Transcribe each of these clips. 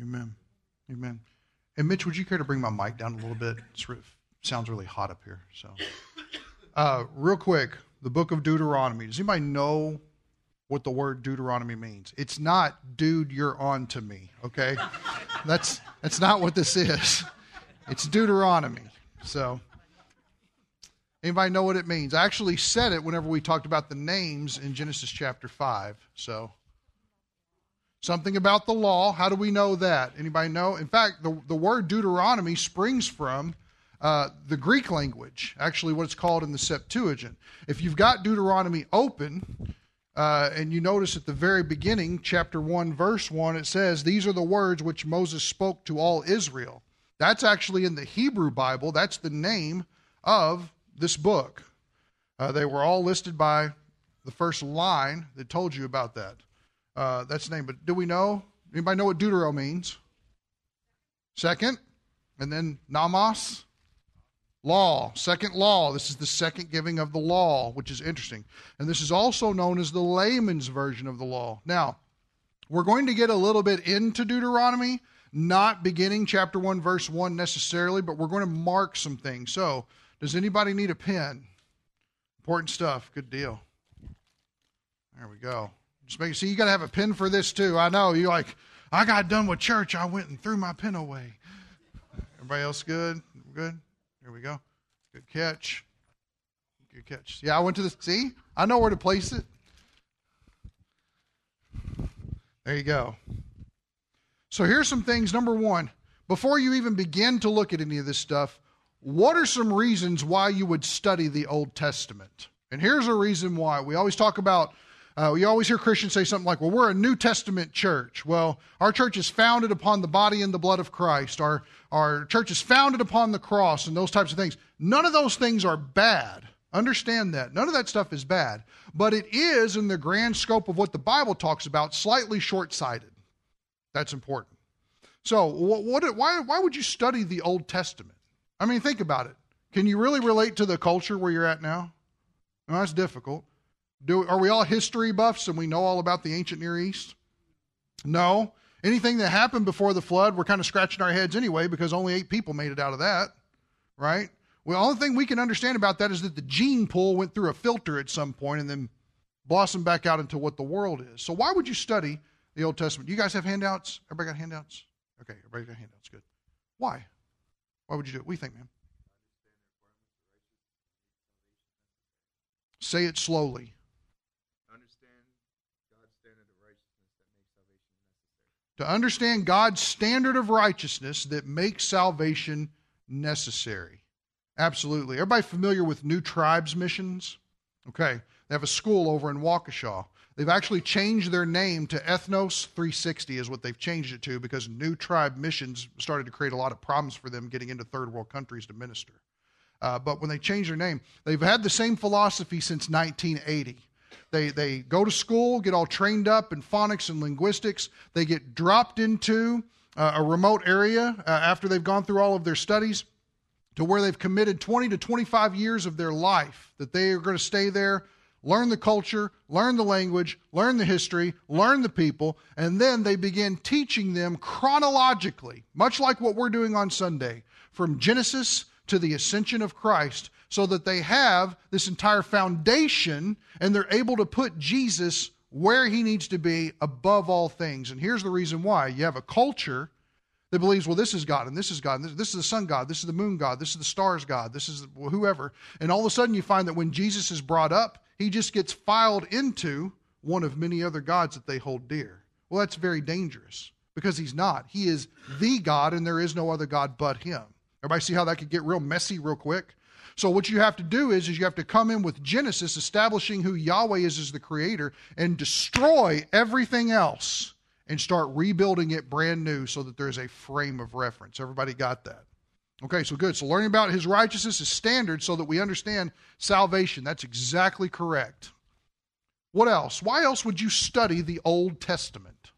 Amen. Amen. And Mitch, would you care to bring my mic down a little bit? It sounds really hot up here. So, uh, real quick, the book of Deuteronomy. Does anybody know what the word Deuteronomy means? It's not, dude, you're on to me. Okay, that's that's not what this is. It's Deuteronomy. So, anybody know what it means? I actually said it whenever we talked about the names in Genesis chapter five. So. Something about the law. How do we know that? Anybody know? In fact, the, the word Deuteronomy springs from uh, the Greek language, actually, what it's called in the Septuagint. If you've got Deuteronomy open, uh, and you notice at the very beginning, chapter 1, verse 1, it says, These are the words which Moses spoke to all Israel. That's actually in the Hebrew Bible. That's the name of this book. Uh, they were all listed by the first line that told you about that. Uh, that's the name. But do we know? Anybody know what Deutero means? Second. And then Nomos, law. Second law. This is the second giving of the law, which is interesting. And this is also known as the layman's version of the law. Now, we're going to get a little bit into Deuteronomy, not beginning chapter 1, verse 1 necessarily, but we're going to mark some things. So, does anybody need a pen? Important stuff. Good deal. There we go. Just make see you got to have a pen for this too. I know You're like. I got done with church. I went and threw my pen away. Everybody else good? Good. Here we go. Good catch. Good catch. Yeah, I went to the see. I know where to place it. There you go. So here's some things. Number one, before you even begin to look at any of this stuff, what are some reasons why you would study the Old Testament? And here's a reason why. We always talk about uh, you always hear Christians say something like, well, we're a New Testament church. Well, our church is founded upon the body and the blood of Christ. Our, our church is founded upon the cross and those types of things. None of those things are bad. Understand that. None of that stuff is bad. But it is, in the grand scope of what the Bible talks about, slightly short sighted. That's important. So, what, what, why, why would you study the Old Testament? I mean, think about it. Can you really relate to the culture where you're at now? No, that's difficult. Do, are we all history buffs and we know all about the ancient Near East? No. Anything that happened before the flood, we're kind of scratching our heads anyway because only eight people made it out of that, right? Well, the only thing we can understand about that is that the gene pool went through a filter at some point and then blossomed back out into what the world is. So why would you study the Old Testament? You guys have handouts? Everybody got handouts? Okay, everybody got handouts. Good. Why? Why would you do it? You think, man? Say it slowly. To understand God's standard of righteousness that makes salvation necessary. Absolutely. Everybody familiar with New Tribes missions? Okay. They have a school over in Waukesha. They've actually changed their name to Ethnos 360 is what they've changed it to because New Tribe missions started to create a lot of problems for them getting into third world countries to minister. Uh, but when they changed their name, they've had the same philosophy since 1980. They, they go to school, get all trained up in phonics and linguistics. They get dropped into uh, a remote area uh, after they've gone through all of their studies to where they've committed 20 to 25 years of their life that they are going to stay there, learn the culture, learn the language, learn the history, learn the people, and then they begin teaching them chronologically, much like what we're doing on Sunday, from Genesis to the ascension of Christ so that they have this entire foundation and they're able to put Jesus where he needs to be above all things. And here's the reason why you have a culture that believes, well, this is God, and this is God, and this, this, is the sun God, this is the moon God, this is the stars God, this is whoever. And all of a sudden, you find that when Jesus is brought up, he just gets filed into one of many other gods that they hold dear. Well, that's very dangerous because he's not. He is the God, and there is no other God but him. Everybody see how that could get real messy real quick? So what you have to do is, is you have to come in with Genesis, establishing who Yahweh is as the creator, and destroy everything else and start rebuilding it brand new so that there's a frame of reference. Everybody got that? Okay, so good. So learning about his righteousness is standard so that we understand salvation. That's exactly correct. What else? Why else would you study the Old Testament?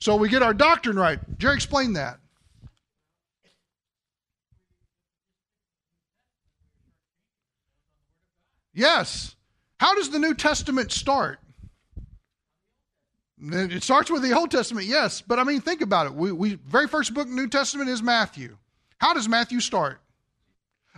So we get our doctrine right. Jerry, explain that. Yes. How does the New Testament start? It starts with the Old Testament, yes, but I mean, think about it. We, we very first book New Testament is Matthew. How does Matthew start?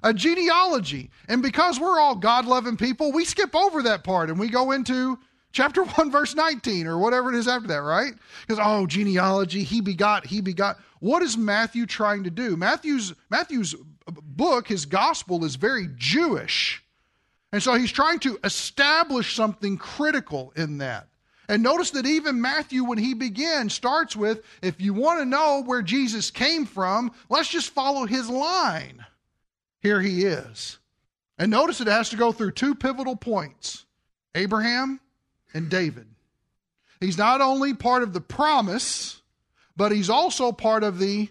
A genealogy. And because we're all God loving people, we skip over that part and we go into chapter 1, verse 19, or whatever it is after that, right? Because, oh, genealogy, he begot, he begot. What is Matthew trying to do? Matthew's, Matthew's book, his gospel, is very Jewish. And so he's trying to establish something critical in that. And notice that even Matthew, when he begins, starts with if you want to know where Jesus came from, let's just follow his line. Here he is. And notice it has to go through two pivotal points Abraham and David. He's not only part of the promise, but he's also part of the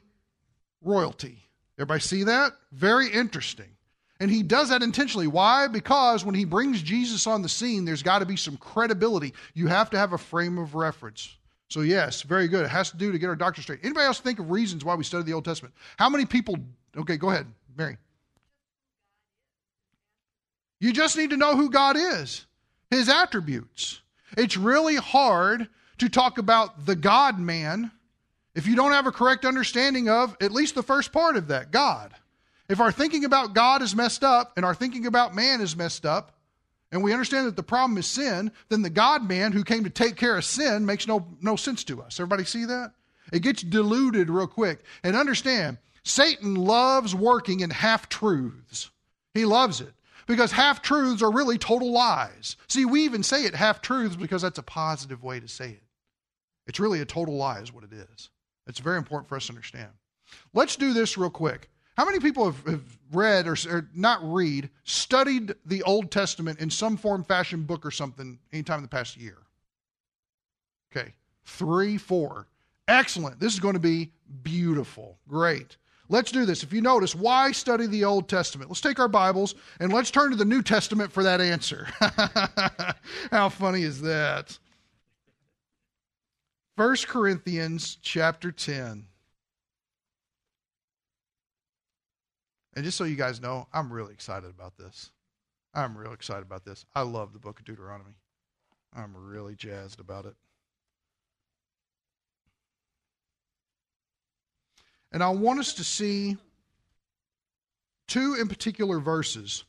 royalty. Everybody see that? Very interesting. And he does that intentionally. Why? Because when he brings Jesus on the scene, there's got to be some credibility. You have to have a frame of reference. So, yes, very good. It has to do to get our doctrine straight. Anybody else think of reasons why we study the Old Testament? How many people? Okay, go ahead, Mary. You just need to know who God is, his attributes. It's really hard to talk about the God man if you don't have a correct understanding of at least the first part of that God. If our thinking about God is messed up and our thinking about man is messed up, and we understand that the problem is sin, then the God man who came to take care of sin makes no, no sense to us. Everybody see that? It gets diluted real quick. And understand, Satan loves working in half truths. He loves it because half truths are really total lies. See, we even say it half truths because that's a positive way to say it. It's really a total lie, is what it is. It's very important for us to understand. Let's do this real quick. How many people have, have read or, or, not read, studied the Old Testament in some form, fashion, book, or something anytime in the past year? Okay, three, four. Excellent. This is going to be beautiful. Great. Let's do this. If you notice, why study the Old Testament? Let's take our Bibles and let's turn to the New Testament for that answer. How funny is that? 1 Corinthians chapter 10. And just so you guys know, I'm really excited about this. I'm real excited about this. I love the book of Deuteronomy. I'm really jazzed about it. And I want us to see two in particular verses.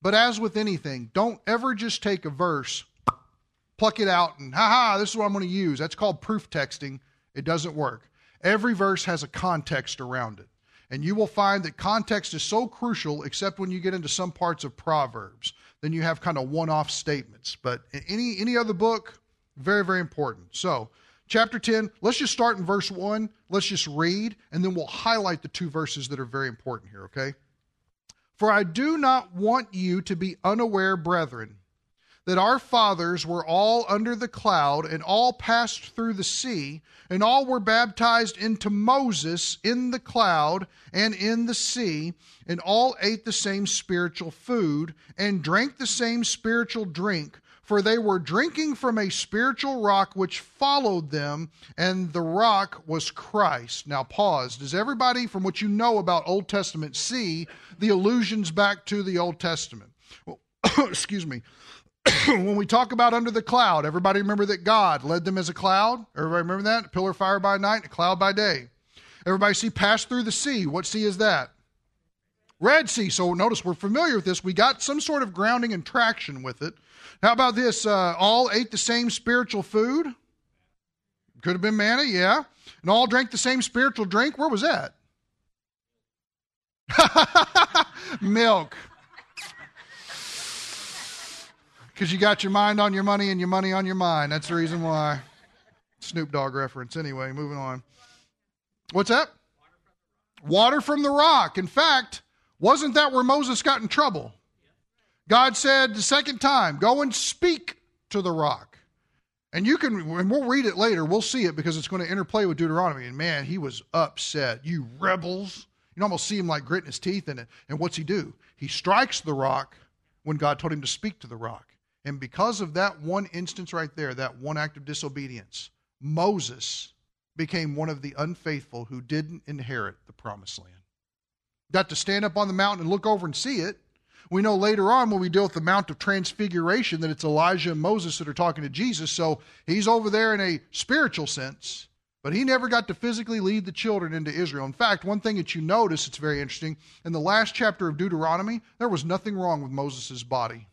But as with anything, don't ever just take a verse, pluck it out, and ha ha, this is what I'm going to use. That's called proof texting. It doesn't work. Every verse has a context around it. And you will find that context is so crucial, except when you get into some parts of Proverbs. Then you have kind of one off statements. But any, any other book, very, very important. So, chapter 10, let's just start in verse 1. Let's just read, and then we'll highlight the two verses that are very important here, okay? For I do not want you to be unaware, brethren that our fathers were all under the cloud and all passed through the sea, and all were baptized into Moses in the cloud and in the sea, and all ate the same spiritual food and drank the same spiritual drink. For they were drinking from a spiritual rock which followed them, and the rock was Christ. Now, pause. Does everybody, from what you know about Old Testament, see the allusions back to the Old Testament? Well, excuse me. when we talk about under the cloud, everybody remember that God led them as a cloud? Everybody remember that? A pillar of fire by night, a cloud by day. Everybody see pass through the sea. What sea is that? Red Sea. So notice we're familiar with this. We got some sort of grounding and traction with it. How about this? Uh, all ate the same spiritual food. Could have been manna, yeah. And all drank the same spiritual drink. Where was that? Milk. Because you got your mind on your money and your money on your mind. That's the reason why. Snoop Dogg reference. Anyway, moving on. What's that? Water from the rock. In fact, wasn't that where Moses got in trouble? God said the second time, go and speak to the rock. And you can, and we'll read it later, we'll see it because it's going to interplay with Deuteronomy. And man, he was upset. You rebels. You can almost see him like gritting his teeth in it. And what's he do? He strikes the rock when God told him to speak to the rock. And because of that one instance right there, that one act of disobedience, Moses became one of the unfaithful who didn't inherit the promised land. Got to stand up on the mountain and look over and see it, We know later on when we deal with the Mount of Transfiguration that it's Elijah and Moses that are talking to Jesus. So he's over there in a spiritual sense, but he never got to physically lead the children into Israel. In fact, one thing that you notice, it's very interesting, in the last chapter of Deuteronomy, there was nothing wrong with Moses' body.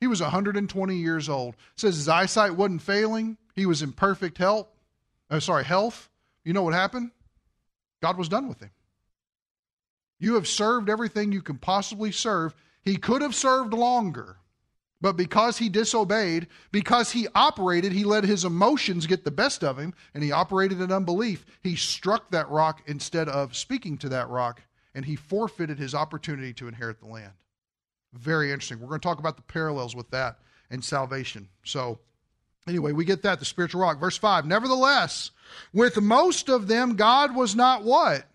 He was 120 years old. Says his eyesight wasn't failing. He was in perfect health. Uh, sorry, health. You know what happened? God was done with him. You have served everything you can possibly serve. He could have served longer, but because he disobeyed, because he operated, he let his emotions get the best of him, and he operated in unbelief. He struck that rock instead of speaking to that rock, and he forfeited his opportunity to inherit the land. Very interesting. We're going to talk about the parallels with that and salvation. So, anyway, we get that, the spiritual rock. Verse 5 Nevertheless, with most of them, God was not what?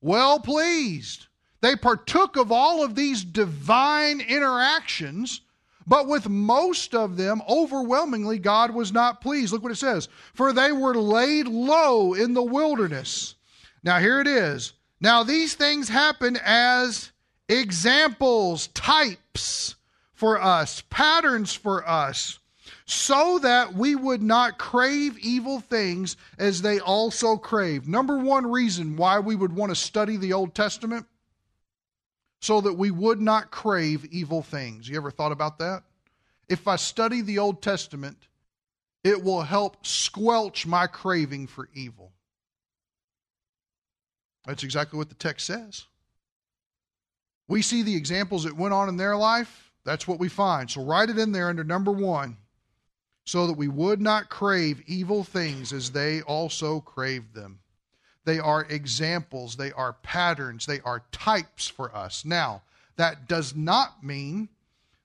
Well pleased. They partook of all of these divine interactions, but with most of them, overwhelmingly, God was not pleased. Look what it says For they were laid low in the wilderness. Now, here it is. Now, these things happen as examples, types for us, patterns for us, so that we would not crave evil things as they also crave. Number one reason why we would want to study the Old Testament so that we would not crave evil things. You ever thought about that? If I study the Old Testament, it will help squelch my craving for evil. That's exactly what the text says. We see the examples that went on in their life. That's what we find. So write it in there under number one so that we would not crave evil things as they also craved them. They are examples, they are patterns, they are types for us. Now, that does not mean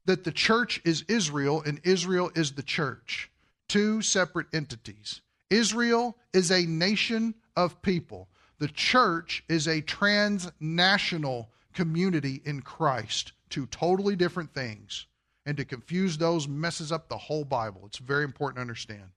that the church is Israel and Israel is the church. Two separate entities. Israel is a nation of people, the church is a transnational community in Christ. Two totally different things. And to confuse those messes up the whole Bible. It's very important to understand.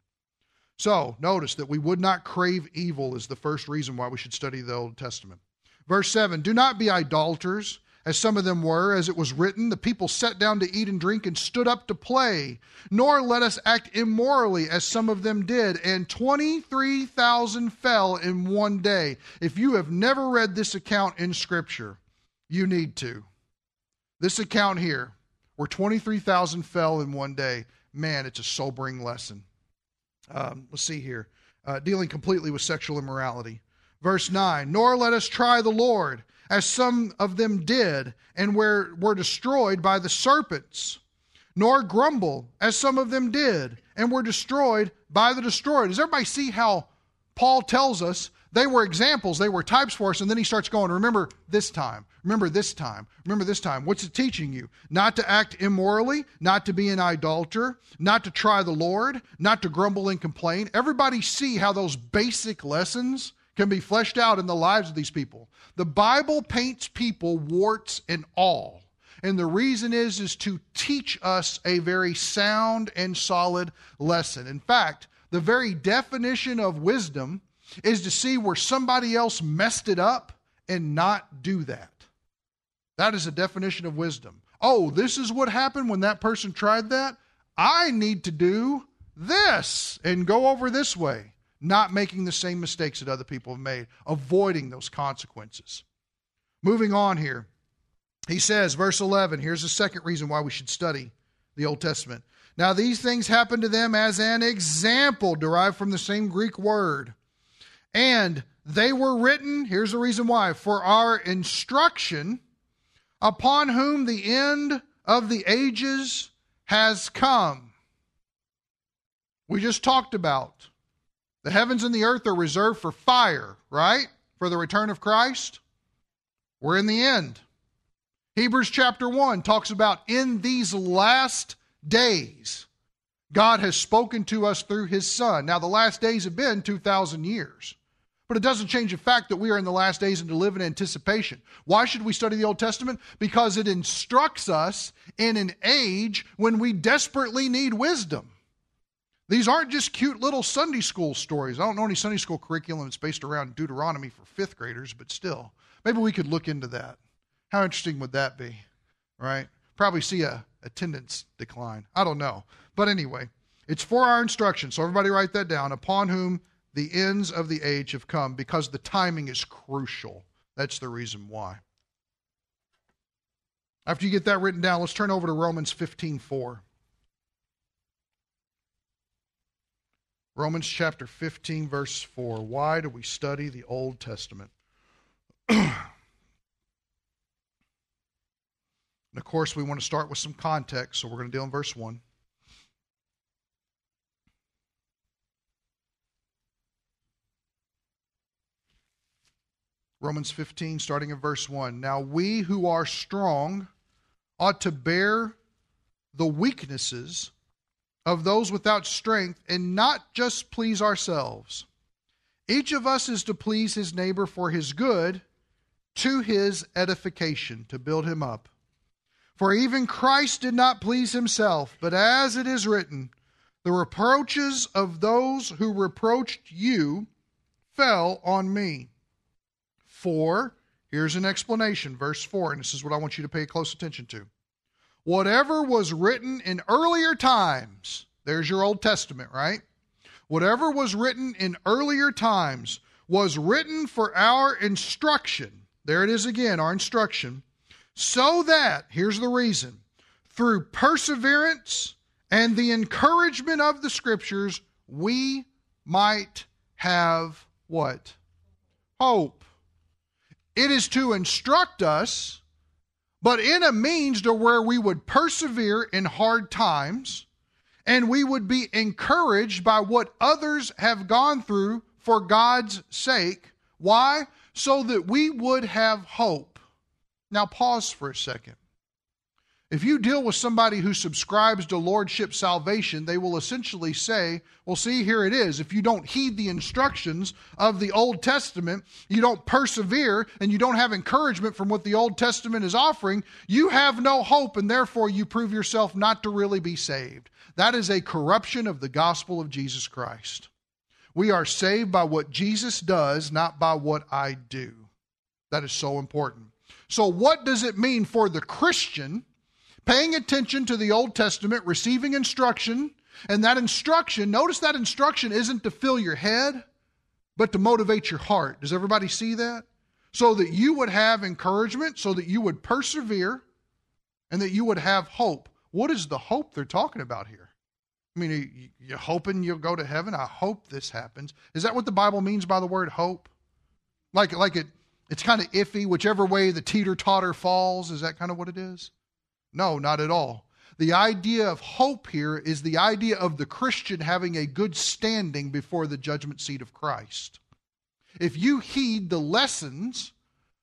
So, notice that we would not crave evil is the first reason why we should study the Old Testament. Verse 7 Do not be idolaters, as some of them were, as it was written, the people sat down to eat and drink and stood up to play. Nor let us act immorally, as some of them did. And 23,000 fell in one day. If you have never read this account in Scripture, you need to. This account here, where 23,000 fell in one day, man, it's a sobering lesson. Um, let's see here. Uh, dealing completely with sexual immorality. Verse 9 Nor let us try the Lord, as some of them did, and were, were destroyed by the serpents, nor grumble, as some of them did, and were destroyed by the destroyed. Does everybody see how Paul tells us they were examples, they were types for us. And then he starts going, Remember this time, remember this time, remember this time. What's it teaching you? Not to act immorally, not to be an idolater, not to try the Lord, not to grumble and complain. Everybody see how those basic lessons can be fleshed out in the lives of these people. The Bible paints people warts and all. And the reason is is to teach us a very sound and solid lesson. In fact, the very definition of wisdom is to see where somebody else messed it up and not do that. That is a definition of wisdom. Oh, this is what happened when that person tried that? I need to do this and go over this way, not making the same mistakes that other people have made, avoiding those consequences. Moving on here, he says, verse 11, here's the second reason why we should study the Old Testament. Now, these things happened to them as an example, derived from the same Greek word and they were written, here's the reason why, for our instruction, upon whom the end of the ages has come. We just talked about the heavens and the earth are reserved for fire, right? For the return of Christ. We're in the end. Hebrews chapter 1 talks about in these last days, God has spoken to us through his Son. Now, the last days have been 2,000 years. But it doesn't change the fact that we are in the last days and to live in anticipation. Why should we study the Old Testament? Because it instructs us in an age when we desperately need wisdom. These aren't just cute little Sunday school stories. I don't know any Sunday school curriculum that's based around Deuteronomy for fifth graders, but still, maybe we could look into that. How interesting would that be? right? Probably see a attendance decline. I don't know. But anyway, it's for our instruction. So everybody write that down. Upon whom the ends of the age have come, because the timing is crucial. That's the reason why. After you get that written down, let's turn over to Romans 15 4. Romans chapter 15, verse 4. Why do we study the Old Testament? and of course, we want to start with some context, so we're going to deal in verse 1. Romans 15, starting at verse 1. Now we who are strong ought to bear the weaknesses of those without strength and not just please ourselves. Each of us is to please his neighbor for his good, to his edification, to build him up. For even Christ did not please himself, but as it is written, the reproaches of those who reproached you fell on me. For, here's an explanation, verse 4, and this is what I want you to pay close attention to. Whatever was written in earlier times, there's your Old Testament, right? Whatever was written in earlier times was written for our instruction. There it is again, our instruction. So that, here's the reason, through perseverance and the encouragement of the scriptures, we might have what? Hope. It is to instruct us, but in a means to where we would persevere in hard times and we would be encouraged by what others have gone through for God's sake. Why? So that we would have hope. Now, pause for a second. If you deal with somebody who subscribes to Lordship salvation, they will essentially say, Well, see, here it is. If you don't heed the instructions of the Old Testament, you don't persevere, and you don't have encouragement from what the Old Testament is offering, you have no hope, and therefore you prove yourself not to really be saved. That is a corruption of the gospel of Jesus Christ. We are saved by what Jesus does, not by what I do. That is so important. So, what does it mean for the Christian? Paying attention to the Old Testament, receiving instruction, and that instruction, notice that instruction isn't to fill your head, but to motivate your heart. Does everybody see that? So that you would have encouragement, so that you would persevere, and that you would have hope. What is the hope they're talking about here? I mean, you're hoping you'll go to heaven? I hope this happens. Is that what the Bible means by the word hope? Like, like it, it's kind of iffy, whichever way the teeter totter falls. Is that kind of what it is? No, not at all. The idea of hope here is the idea of the Christian having a good standing before the judgment seat of Christ. If you heed the lessons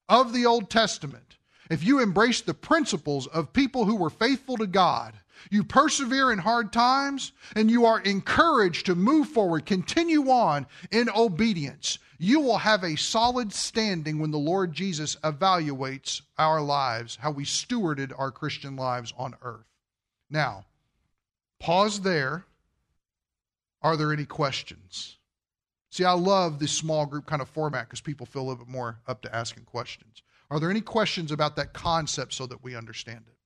of the Old Testament, if you embrace the principles of people who were faithful to God, you persevere in hard times, and you are encouraged to move forward, continue on in obedience you will have a solid standing when the Lord Jesus evaluates our lives, how we stewarded our Christian lives on earth. Now, pause there. Are there any questions? See, I love this small group kind of format because people feel a little bit more up to asking questions. Are there any questions about that concept so that we understand it?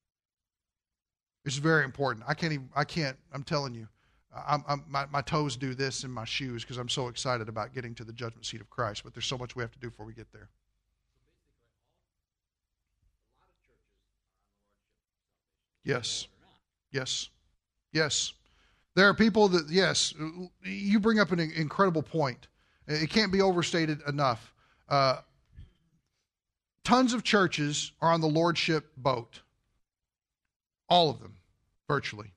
It's very important. I can't even, I can't, I'm telling you, I'm, I'm, my, my toes do this in my shoes because I'm so excited about getting to the judgment seat of Christ. But there's so much we have to do before we get there. Yes. Yes. Yes. There are people that, yes, you bring up an incredible point. It can't be overstated enough. Uh, tons of churches are on the lordship boat. All of them, virtually.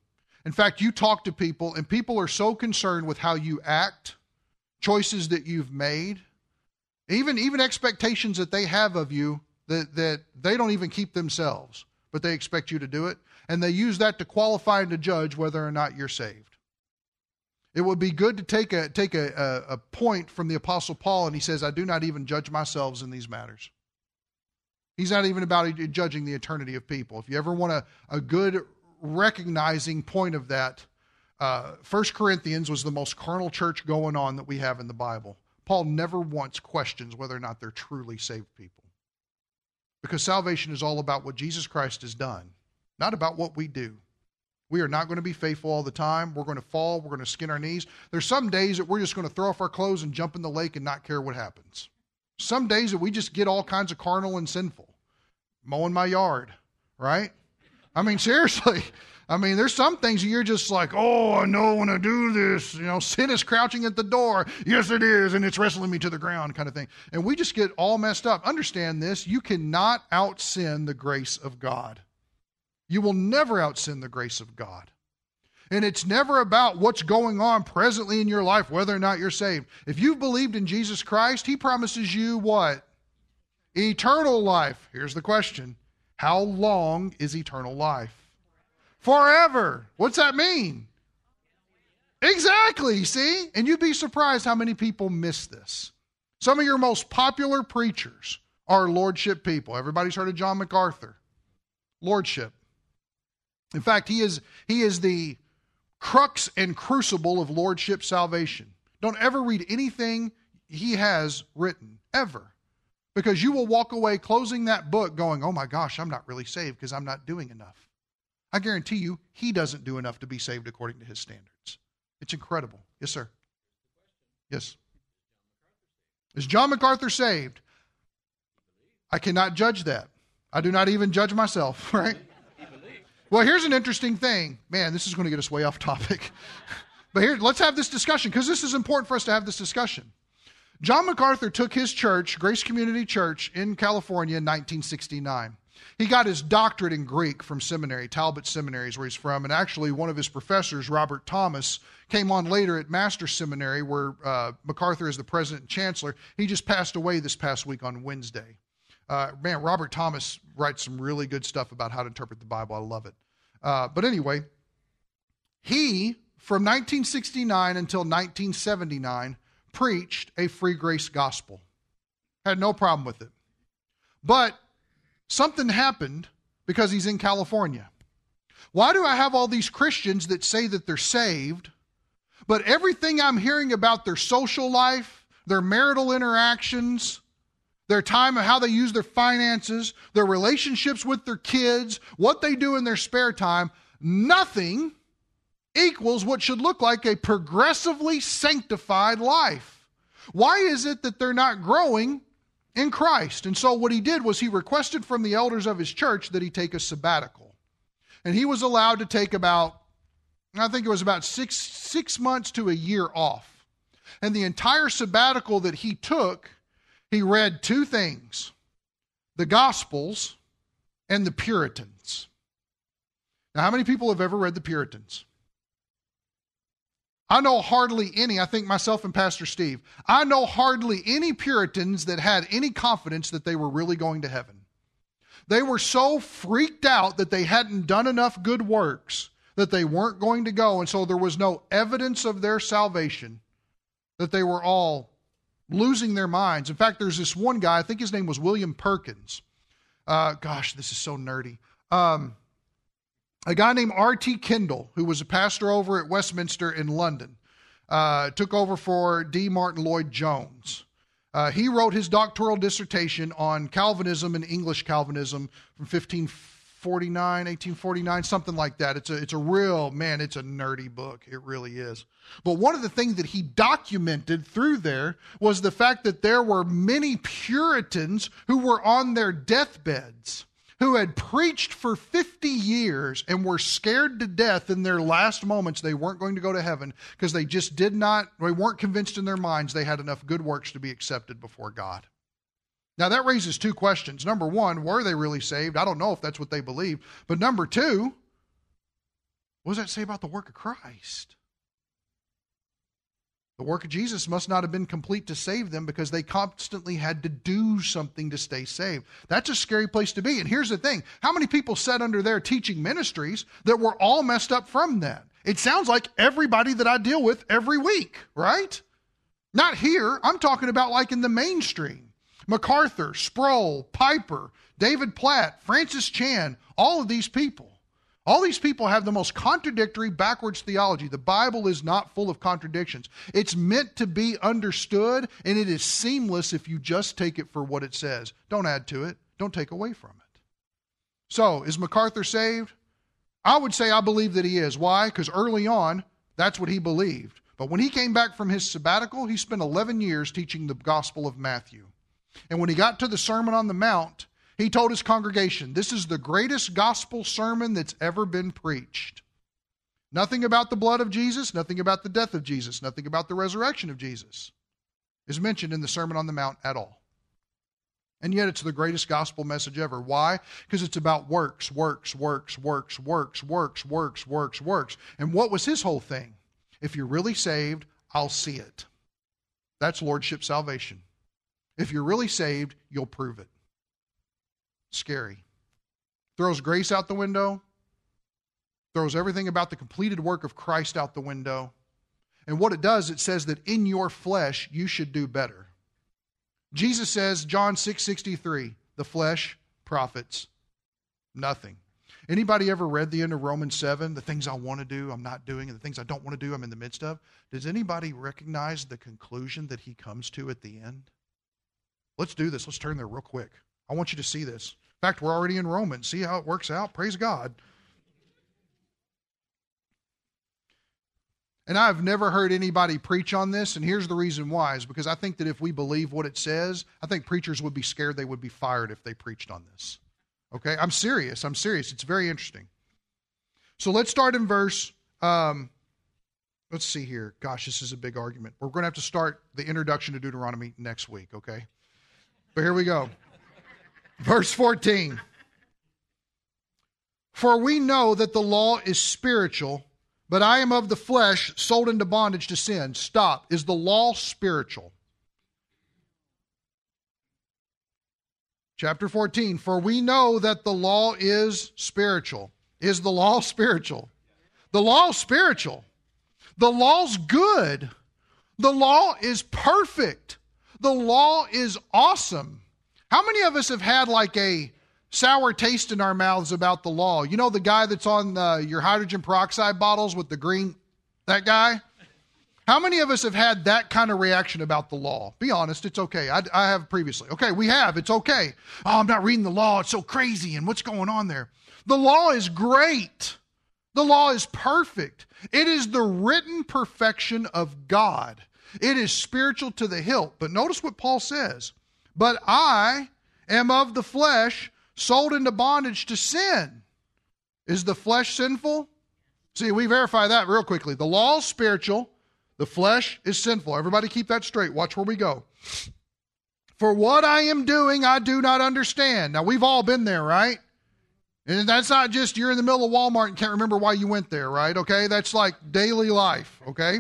In fact, you talk to people, and people are so concerned with how you act, choices that you've made, even, even expectations that they have of you that, that they don't even keep themselves, but they expect you to do it. And they use that to qualify and to judge whether or not you're saved. It would be good to take a take a, a, a, point from the Apostle Paul, and he says, I do not even judge myself in these matters. He's not even about judging the eternity of people. If you ever want a, a good recognizing point of that, uh, First Corinthians was the most carnal church going on that we have in the Bible. Paul never once questions whether or not they're truly saved people. Because salvation is all about what Jesus Christ has done. not about what we do. We are not going to be faithful all the time. We're going to fall. We're going to skin our knees. There's some days that we're just going to throw off our clothes and jump in the lake and not care what happens. Some days that we just get all kinds of carnal and sinful. Mowing my yard, right? I mean, seriously. I mean, there's some things you're just like, oh, I know when I do this. You know, sin is crouching at the door. Yes, it is, and it's wrestling me to the ground, kind of thing. And we just get all messed up. Understand this you cannot out sin the grace of God. You will never out sin the grace of God. And it's never about what's going on presently in your life, whether or not you're saved. If you've believed in Jesus Christ, He promises you what? Eternal life. Here's the question How long is eternal life? Forever. What's that mean? Exactly, see? And you'd be surprised how many people miss this. Some of your most popular preachers are lordship people. Everybody's heard of John MacArthur. Lordship. In fact, he is he is the crux and crucible of lordship salvation. Don't ever read anything he has written ever. Because you will walk away closing that book going, "Oh my gosh, I'm not really saved because I'm not doing enough." I guarantee you, he doesn't do enough to be saved according to his standards. It's incredible. Yes, sir. Yes. Is John MacArthur saved? I cannot judge that. I do not even judge myself, right? Well, here's an interesting thing. Man, this is going to get us way off topic. but here, let's have this discussion because this is important for us to have this discussion. John MacArthur took his church, Grace Community Church in California in 1969. He got his doctorate in Greek from seminary, Talbot Seminary is where he's from. And actually, one of his professors, Robert Thomas, came on later at Master Seminary, where uh, MacArthur is the president and chancellor. He just passed away this past week on Wednesday. Uh, man, Robert Thomas writes some really good stuff about how to interpret the Bible. I love it. Uh, but anyway, he, from 1969 until 1979, preached a free grace gospel. Had no problem with it. But something happened because he's in California. Why do I have all these Christians that say that they're saved, but everything I'm hearing about their social life, their marital interactions, their time and how they use their finances, their relationships with their kids, what they do in their spare time, nothing equals what should look like a progressively sanctified life. Why is it that they're not growing in Christ? And so, what he did was he requested from the elders of his church that he take a sabbatical. And he was allowed to take about, I think it was about six, six months to a year off. And the entire sabbatical that he took he read two things the Gospels and the Puritans. Now, how many people have ever read the Puritans? I know hardly any, I think myself and Pastor Steve, I know hardly any Puritans that had any confidence that they were really going to heaven. They were so freaked out that they hadn't done enough good works that they weren't going to go, and so there was no evidence of their salvation, that they were all losing their minds. In fact, there's this one guy, I think his name was William Perkins. Uh, gosh, this is so nerdy. Um, a guy named R.T. Kendall, who was a pastor over at Westminster in London, uh, took over for D. Martyn Lloyd-Jones. Uh, he wrote his doctoral dissertation on Calvinism and English Calvinism from 1549, 1849, something like that. It's a, it's a real, man, it's a nerdy book. It really is. But one of the things that he documented through there was the fact that there were many Puritans who were on their deathbeds, who had preached for 50 years and were scared to death in their last moments they weren't going to go to heaven because they just did not, they weren't convinced in their minds they had enough good works to be accepted before God. Now, that raises two questions. Number one, were they really saved? I don't know if that's what they believed. But number two, what does that say about the work of Christ? The work of Jesus must not have been complete to save them because they constantly had to do something to stay saved. That's a scary place to be. And here's the thing how many people sat under their teaching ministries that were all messed up from that? It sounds like everybody that I deal with every week, right? Not here. I'm talking about like in the mainstream. MacArthur, Sproul, Piper, David Platt, Francis Chan, all of these people. All these people have the most contradictory, backwards theology. The Bible is not full of contradictions. It's meant to be understood, and it is seamless if you just take it for what it says. Don't add to it, don't take away from it. So, is MacArthur saved? I would say I believe that he is. Why? Because early on, that's what he believed. But when he came back from his sabbatical, he spent 11 years teaching the Gospel of Matthew. And when he got to the Sermon on the Mount, he told his congregation, This is the greatest gospel sermon that's ever been preached. Nothing about the blood of Jesus, nothing about the death of Jesus, nothing about the resurrection of Jesus is mentioned in the Sermon on the Mount at all. And yet it's the greatest gospel message ever. Why? Because it's about works, works, works, works, works, works, works, works, works. And what was his whole thing? If you're really saved, I'll see it. That's lordship salvation. If you're really saved, you'll prove it. Scary. Throws grace out the window, throws everything about the completed work of Christ out the window. And what it does, it says that in your flesh you should do better. Jesus says, John 6 63, the flesh profits nothing. Anybody ever read the end of Romans 7? The things I want to do, I'm not doing, and the things I don't want to do, I'm in the midst of. Does anybody recognize the conclusion that he comes to at the end? Let's do this. Let's turn there real quick. I want you to see this. In fact, we're already in Romans. See how it works out? Praise God. And I've never heard anybody preach on this, and here's the reason why is because I think that if we believe what it says, I think preachers would be scared they would be fired if they preached on this. Okay? I'm serious. I'm serious. It's very interesting. So let's start in verse. Um, let's see here. Gosh, this is a big argument. We're going to have to start the introduction to Deuteronomy next week, okay? But here we go. Verse 14. For we know that the law is spiritual, but I am of the flesh, sold into bondage to sin. Stop. Is the law spiritual? Chapter 14. For we know that the law is spiritual. Is the law spiritual? The law is spiritual. The law's good. The law is perfect. The law is awesome. How many of us have had like a sour taste in our mouths about the law? You know the guy that's on uh, your hydrogen peroxide bottles with the green, that guy? How many of us have had that kind of reaction about the law? Be honest, it's okay. I, I have previously. Okay, we have. It's okay. Oh, I'm not reading the law. It's so crazy. And what's going on there? The law is great. The law is perfect. It is the written perfection of God. It is spiritual to the hilt. But notice what Paul says but I am of the flesh, sold into bondage to sin. Is the flesh sinful? See, we verify that real quickly. The law is spiritual, the flesh is sinful. Everybody keep that straight. Watch where we go. For what I am doing, I do not understand. Now, we've all been there, right? And that's not just you're in the middle of Walmart and can't remember why you went there, right? Okay? That's like daily life, okay?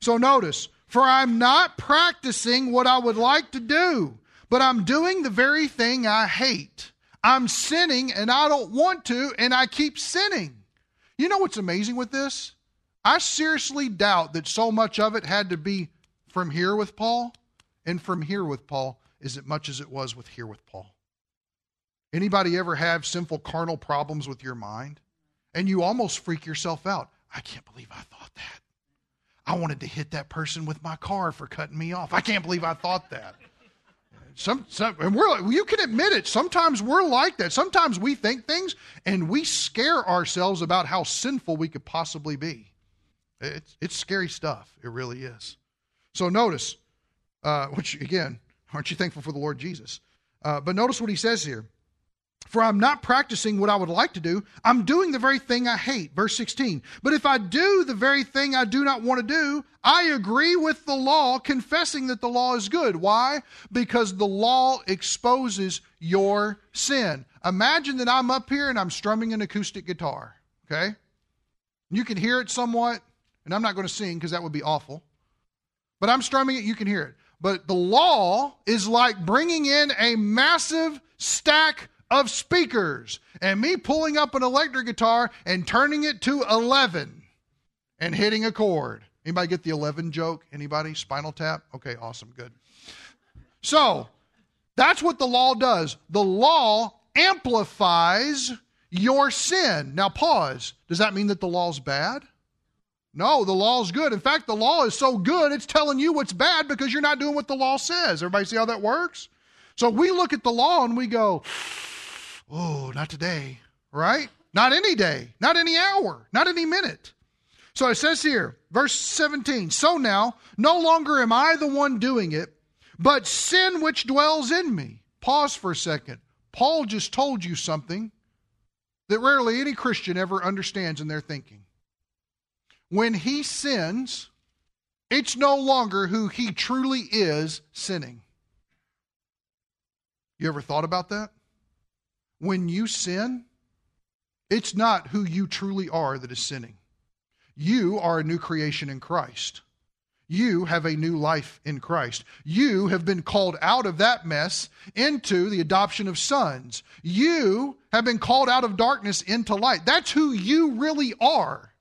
So notice, for I'm not practicing what I would like to do, but I'm doing the very thing I hate. I'm sinning and I don't want to, and I keep sinning. You know what's amazing with this? I seriously doubt that so much of it had to be from here with Paul and from here with Paul is as much as it was with here with Paul. Anybody ever have sinful carnal problems with your mind? And you almost freak yourself out. I can't believe I thought that. I wanted to hit that person with my car for cutting me off. I can't believe I thought that. Some, some and we're you can admit it. Sometimes we're like that. Sometimes we think things and we scare ourselves about how sinful we could possibly be. It's it's scary stuff. It really is. So notice, uh, which again, aren't you thankful for the Lord Jesus? Uh, but notice what he says here. For I'm not practicing what I would like to do. I'm doing the very thing I hate. Verse 16. But if I do the very thing I do not want to do, I agree with the law, confessing that the law is good. Why? Because the law exposes your sin. Imagine that I'm up here and I'm strumming an acoustic guitar. Okay? You can hear it somewhat, and I'm not going to sing because that would be awful. But I'm strumming it, you can hear it. But the law is like bringing in a massive stack of speakers and me pulling up an electric guitar and turning it to 11 and hitting a chord. Anybody get the 11 joke? Anybody? Spinal tap? Okay, awesome, good. So, that's what the law does. The law amplifies your sin. Now, pause. Does that mean that the law's bad? No, the law's good. In fact, the law is so good, it's telling you what's bad because you're not doing what the law says. Everybody see how that works? So we look at the law and we go, Oh, not today, right? not any day, not any hour, not any minute. So it says here, verse 17 So now, no longer am I the one doing it, but sin which dwells in me. Pause for a second. Paul just told you something that rarely any Christian ever understands in their thinking. When he sins, it's no longer who he truly is sinning. You ever thought about that? When you sin, it's not who you truly are that is sinning. You are a new creation in Christ. You have a new life in Christ. You have been called out of that mess into the adoption of sons. You have been called out of darkness into light. That's who you really are.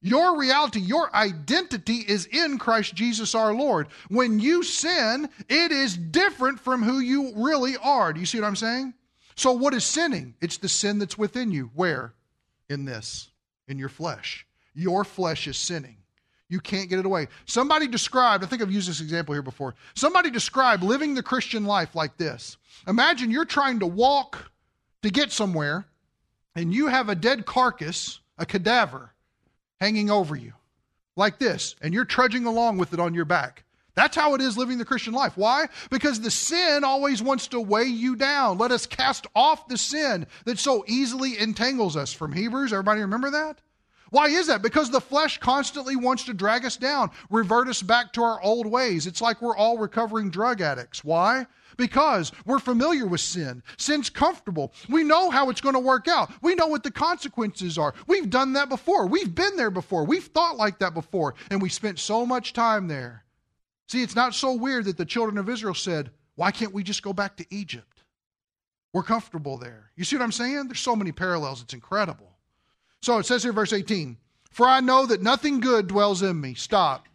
Your reality, your identity is in Christ Jesus our Lord. When you sin, it is different from who you really are. Do you see what I'm saying? So, what is sinning? It's the sin that's within you. Where? In this, in your flesh. Your flesh is sinning. You can't get it away. Somebody described, I think I've used this example here before. Somebody described living the Christian life like this. Imagine you're trying to walk to get somewhere, and you have a dead carcass, a cadaver, hanging over you like this, and you're trudging along with it on your back. That's how it is living the Christian life. Why? Because the sin always wants to weigh you down. Let us cast off the sin that so easily entangles us. From Hebrews, everybody remember that? Why is that? Because the flesh constantly wants to drag us down, revert us back to our old ways. It's like we're all recovering drug addicts. Why? Because we're familiar with sin. Sin's comfortable. We know how it's going to work out. We know what the consequences are. We've done that before. We've been there before. We've thought like that before. And we spent so much time there. See, it's not so weird that the children of Israel said, Why can't we just go back to Egypt? We're comfortable there. You see what I'm saying? There's so many parallels. It's incredible. So it says here, verse 18 For I know that nothing good dwells in me. Stop.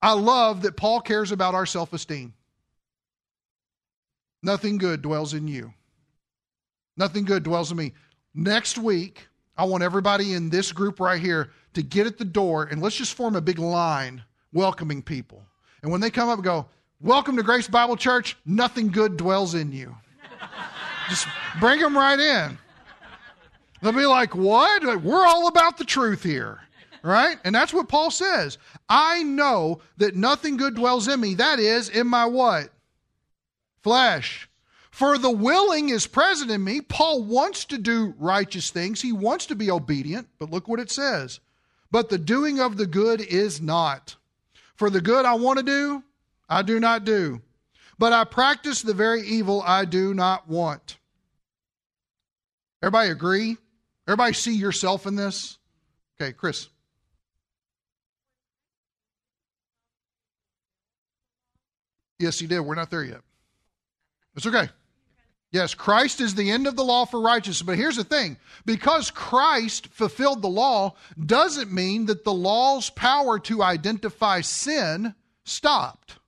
I love that Paul cares about our self esteem. Nothing good dwells in you. Nothing good dwells in me. Next week, I want everybody in this group right here to get at the door and let's just form a big line welcoming people. And when they come up, and go, Welcome to Grace Bible Church. Nothing good dwells in you. just bring them right in. They'll be like, What? We're all about the truth here. Right? And that's what Paul says. I know that nothing good dwells in me. That is, in my what? Flesh. For the willing is present in me. Paul wants to do righteous things, he wants to be obedient. But look what it says. But the doing of the good is not. For the good I want to do, I do not do. But I practice the very evil I do not want. Everybody agree? Everybody see yourself in this? Okay, Chris. Yes, he did. We're not there yet. It's okay. Yes, Christ is the end of the law for righteousness. But here's the thing because Christ fulfilled the law doesn't mean that the law's power to identify sin stopped.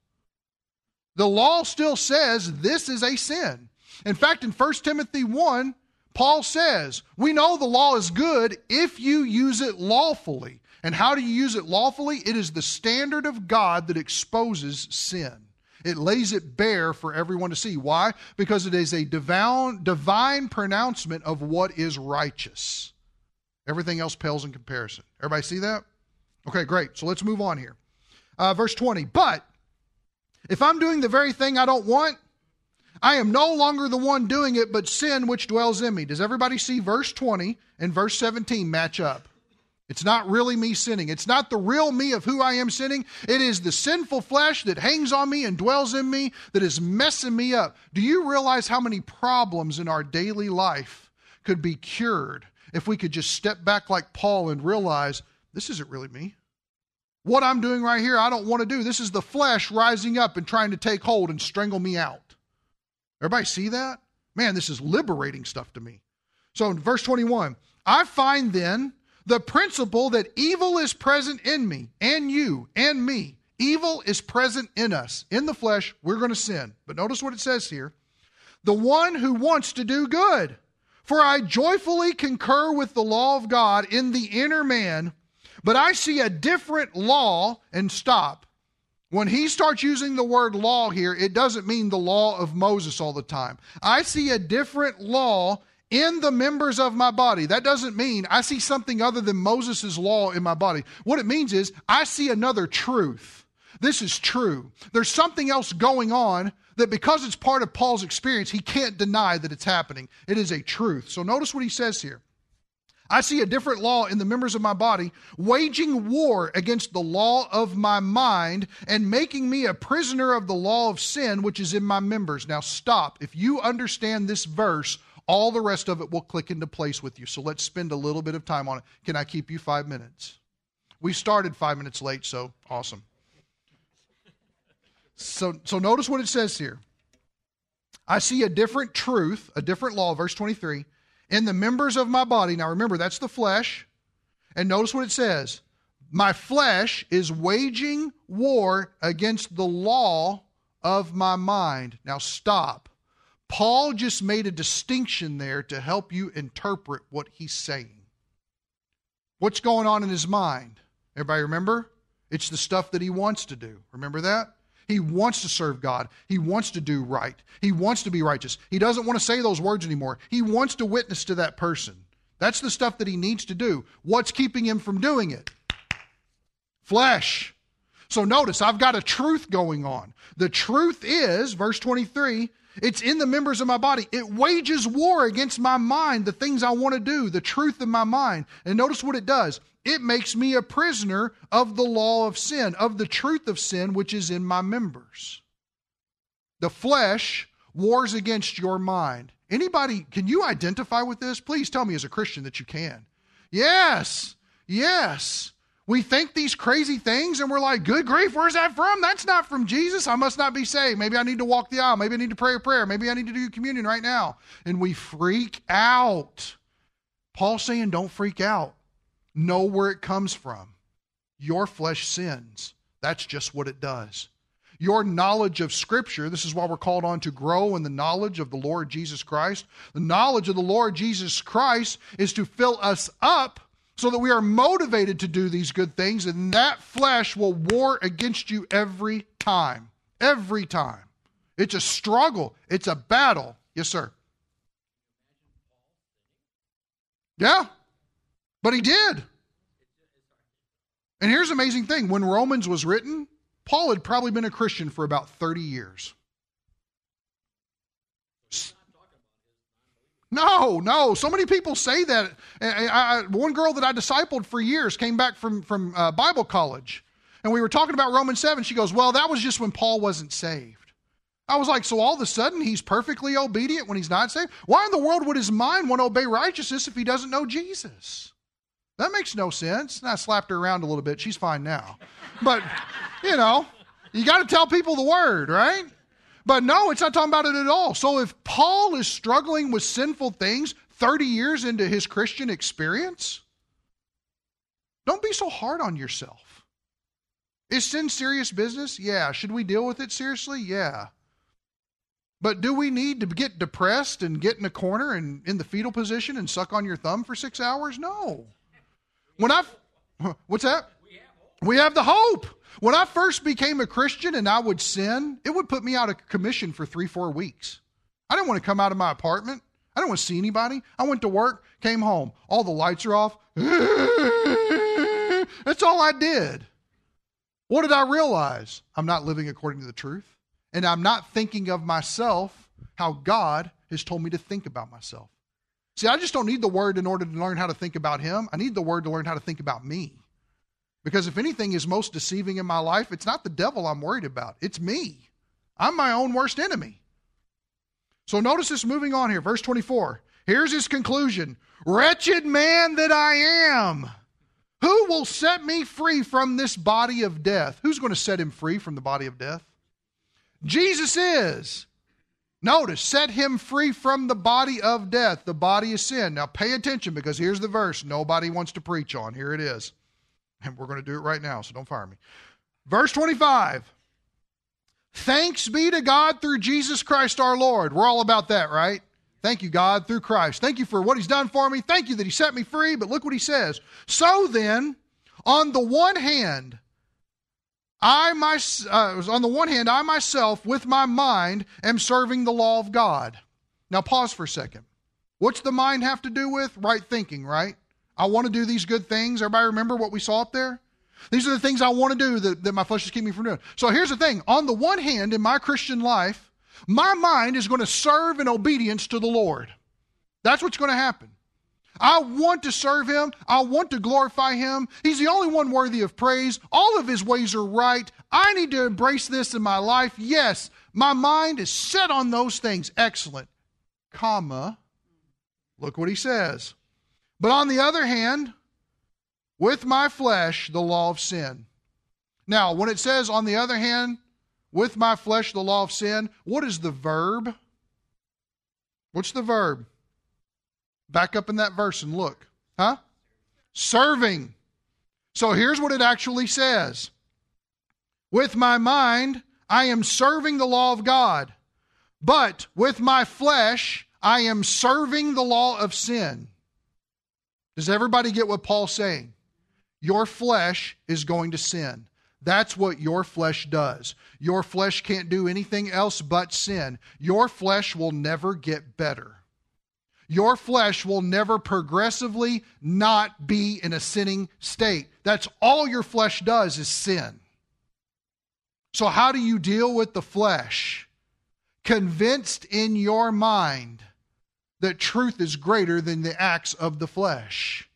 The law still says this is a sin. In fact, in 1 Timothy 1, Paul says, We know the law is good if you use it lawfully. And how do you use it lawfully? It is the standard of God that exposes sin. It lays it bare for everyone to see. Why? Because it is a divine, divine pronouncement of what is righteous. Everything else pales in comparison. Everybody see that? Okay, great. So let's move on here. Uh, verse 20. But if I'm doing the very thing I don't want, I am no longer the one doing it, but sin which dwells in me. Does everybody see verse 20 and verse 17 match up? It's not really me sinning. It's not the real me of who I am sinning. It is the sinful flesh that hangs on me and dwells in me that is messing me up. Do you realize how many problems in our daily life could be cured if we could just step back like Paul and realize this isn't really me? What I'm doing right here, I don't want to do. This is the flesh rising up and trying to take hold and strangle me out. Everybody see that? Man, this is liberating stuff to me. So in verse 21, I find then the principle that evil is present in me and you and me. Evil is present in us. In the flesh, we're going to sin. But notice what it says here the one who wants to do good. For I joyfully concur with the law of God in the inner man, but I see a different law, and stop, when he starts using the word law here, it doesn't mean the law of Moses all the time. I see a different law in the members of my body. That doesn't mean I see something other than Moses' law in my body. What it means is I see another truth. This is true. There's something else going on that because it's part of Paul's experience, he can't deny that it's happening. It is a truth. So notice what he says here. I see a different law in the members of my body, waging war against the law of my mind and making me a prisoner of the law of sin which is in my members. Now, stop. If you understand this verse, all the rest of it will click into place with you. So let's spend a little bit of time on it. Can I keep you five minutes? We started five minutes late, so awesome. So, so notice what it says here. I see a different truth, a different law, verse 23 in the members of my body. Now remember, that's the flesh. And notice what it says My flesh is waging war against the law of my mind. Now stop. Paul just made a distinction there to help you interpret what he's saying. What's going on in his mind? Everybody remember? It's the stuff that he wants to do. Remember that? He wants to serve God. He wants to do right. He wants to be righteous. He doesn't want to say those words anymore. He wants to witness to that person. That's the stuff that he needs to do. What's keeping him from doing it? Flesh. So notice, I've got a truth going on. The truth is, verse 23, it's in the members of my body. It wages war against my mind, the things I want to do, the truth in my mind. And notice what it does it makes me a prisoner of the law of sin, of the truth of sin which is in my members. The flesh wars against your mind. Anybody, can you identify with this? Please tell me as a Christian that you can. Yes, yes. We think these crazy things and we're like, good grief, where's that from? That's not from Jesus. I must not be saved. Maybe I need to walk the aisle. Maybe I need to pray a prayer. Maybe I need to do communion right now. And we freak out. Paul's saying, don't freak out know where it comes from. Your flesh sins. That's just what it does. Your knowledge of Scripture, this is why we're called on to grow in the knowledge of the Lord Jesus Christ. The knowledge of the Lord Jesus Christ is to fill us up so that we are motivated to do these good things, and that flesh will war against you every time. Every time. It's a struggle, it's a battle. Yes, sir. Yeah, but he did. And here's the amazing thing when Romans was written, Paul had probably been a Christian for about 30 years. No, no. So many people say that. I, I, one girl that I discipled for years came back from, from uh, Bible college, and we were talking about Romans 7. She goes, Well, that was just when Paul wasn't saved. I was like, So all of a sudden he's perfectly obedient when he's not saved? Why in the world would his mind want to obey righteousness if he doesn't know Jesus? That makes no sense. And I slapped her around a little bit. She's fine now. But, you know, you got to tell people the word, right? But no, it's not talking about it at all. So if Paul is struggling with sinful things 30 years into his Christian experience, don't be so hard on yourself. Is sin serious business? Yeah. Should we deal with it seriously? Yeah. But do we need to get depressed and get in a corner and in the fetal position and suck on your thumb for six hours? No. When I, what's that? We have the hope. When I first became a Christian and I would sin, it would put me out of commission for three, four weeks. I didn't want to come out of my apartment. I didn't want to see anybody. I went to work, came home. All the lights are off. That's all I did. What did I realize? I'm not living according to the truth. And I'm not thinking of myself how God has told me to think about myself. See, I just don't need the word in order to learn how to think about him. I need the word to learn how to think about me. Because if anything is most deceiving in my life, it's not the devil I'm worried about, it's me. I'm my own worst enemy. So notice this moving on here, verse 24. Here's his conclusion Wretched man that I am, who will set me free from this body of death? Who's going to set him free from the body of death? Jesus is. Notice, set him free from the body of death, the body of sin. Now pay attention because here's the verse nobody wants to preach on. Here it is. And we're going to do it right now, so don't fire me. Verse 25. Thanks be to God through Jesus Christ our Lord. We're all about that, right? Thank you, God, through Christ. Thank you for what He's done for me. Thank you that He set me free. But look what He says. So then, on the one hand, I, my, uh, on the one hand, I myself, with my mind, am serving the law of God. Now, pause for a second. What's the mind have to do with? Right thinking, right? I want to do these good things. Everybody remember what we saw up there? These are the things I want to do that, that my flesh is keeping me from doing. So here's the thing. On the one hand, in my Christian life, my mind is going to serve in obedience to the Lord. That's what's going to happen. I want to serve him. I want to glorify him. He's the only one worthy of praise. All of his ways are right. I need to embrace this in my life. Yes, my mind is set on those things. Excellent. Comma. Look what he says. But on the other hand, with my flesh, the law of sin. Now, when it says, on the other hand, with my flesh, the law of sin, what is the verb? What's the verb? Back up in that verse and look. Huh? Serving. So here's what it actually says With my mind, I am serving the law of God, but with my flesh, I am serving the law of sin. Does everybody get what Paul's saying? Your flesh is going to sin. That's what your flesh does. Your flesh can't do anything else but sin. Your flesh will never get better. Your flesh will never progressively not be in a sinning state. That's all your flesh does is sin. So, how do you deal with the flesh? Convinced in your mind that truth is greater than the acts of the flesh.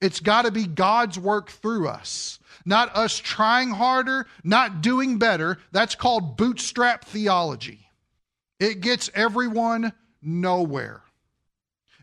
It's got to be God's work through us, not us trying harder, not doing better. That's called bootstrap theology. It gets everyone nowhere.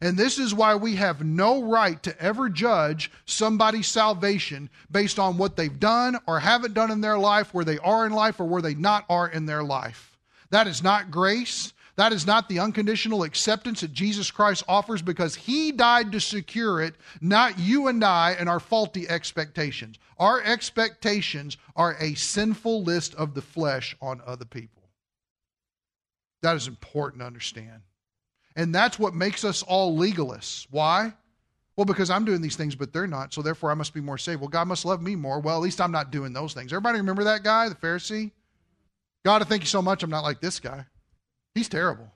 And this is why we have no right to ever judge somebody's salvation based on what they've done or haven't done in their life, where they are in life or where they not are in their life. That is not grace. That is not the unconditional acceptance that Jesus Christ offers because he died to secure it, not you and I and our faulty expectations. Our expectations are a sinful list of the flesh on other people. That is important to understand. And that's what makes us all legalists. Why? Well, because I'm doing these things, but they're not, so therefore I must be more saved. Well, God must love me more. Well, at least I'm not doing those things. Everybody remember that guy, the Pharisee? God, I thank you so much I'm not like this guy. He's terrible.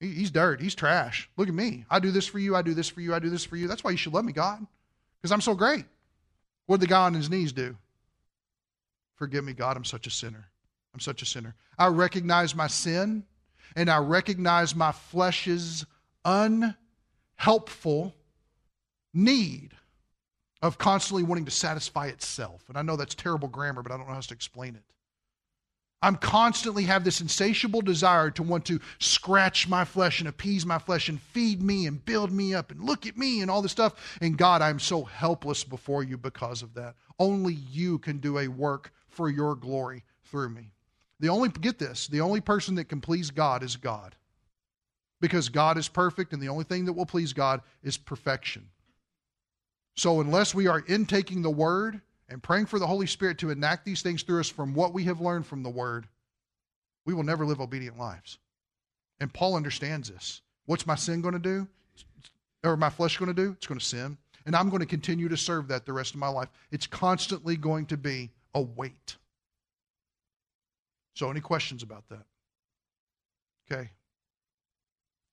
He, he's dirt. He's trash. Look at me. I do this for you. I do this for you. I do this for you. That's why you should love me, God, because I'm so great. What did the guy on his knees do? Forgive me, God. I'm such a sinner. I'm such a sinner. I recognize my sin and I recognize my flesh's unhelpful need of constantly wanting to satisfy itself. And I know that's terrible grammar, but I don't know how to explain it. I'm constantly have this insatiable desire to want to scratch my flesh and appease my flesh and feed me and build me up and look at me and all this stuff. And God, I'm so helpless before you because of that. Only you can do a work for your glory through me. The only get this, the only person that can please God is God. Because God is perfect and the only thing that will please God is perfection. So unless we are intaking the word and praying for the Holy Spirit to enact these things through us from what we have learned from the Word, we will never live obedient lives. And Paul understands this. What's my sin going to do? Or my flesh going to do? It's going to sin. And I'm going to continue to serve that the rest of my life. It's constantly going to be a weight. So, any questions about that? Okay.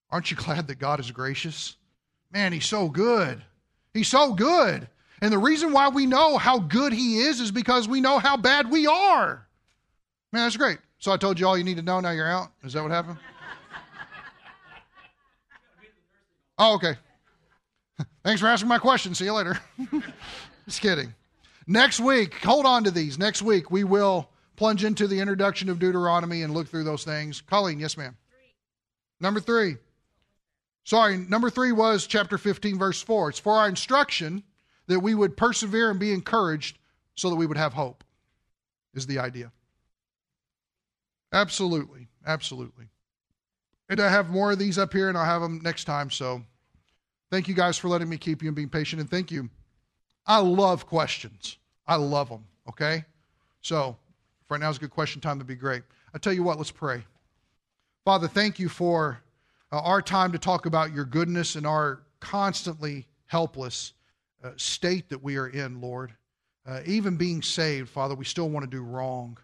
Aren't you glad that God is gracious? Man, He's so good. He's so good. And the reason why we know how good He is is because we know how bad we are. Man, that's great. So I told you all you need to know. Now you're out. Is that what happened? Oh, okay. Thanks for asking my question. See you later. Just kidding. Next week, hold on to these. Next week, we will plunge into the introduction of Deuteronomy and look through those things. Colleen, yes, ma'am. Three. Number three. Sorry, number three was chapter 15, verse 4. It's for our instruction that we would persevere and be encouraged so that we would have hope, is the idea. Absolutely. Absolutely. And I have more of these up here, and I'll have them next time. So thank you guys for letting me keep you and being patient. And thank you. I love questions. I love them. Okay? So right now is a good question time to be great. I tell you what, let's pray. Father, thank you for uh, our time to talk about your goodness and our constantly helpless uh, state that we are in, Lord. Uh, even being saved, Father, we still want to do wrong.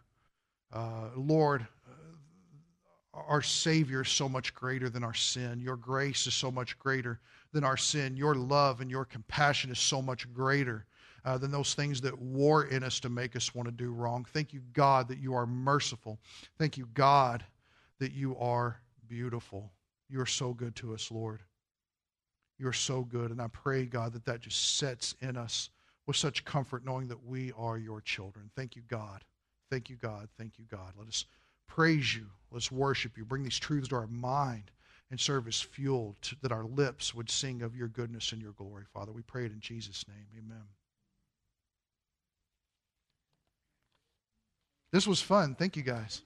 Uh, Lord, uh, our Savior is so much greater than our sin. Your grace is so much greater than our sin. Your love and your compassion is so much greater uh, than those things that war in us to make us want to do wrong. Thank you, God, that you are merciful. Thank you, God, that you are beautiful. You are so good to us, Lord. You are so good. And I pray, God, that that just sets in us with such comfort knowing that we are your children. Thank you, God. Thank you, God. Thank you, God. Let us praise you. Let's worship you. Bring these truths to our mind and serve as fuel to, that our lips would sing of your goodness and your glory, Father. We pray it in Jesus' name. Amen. This was fun. Thank you, guys.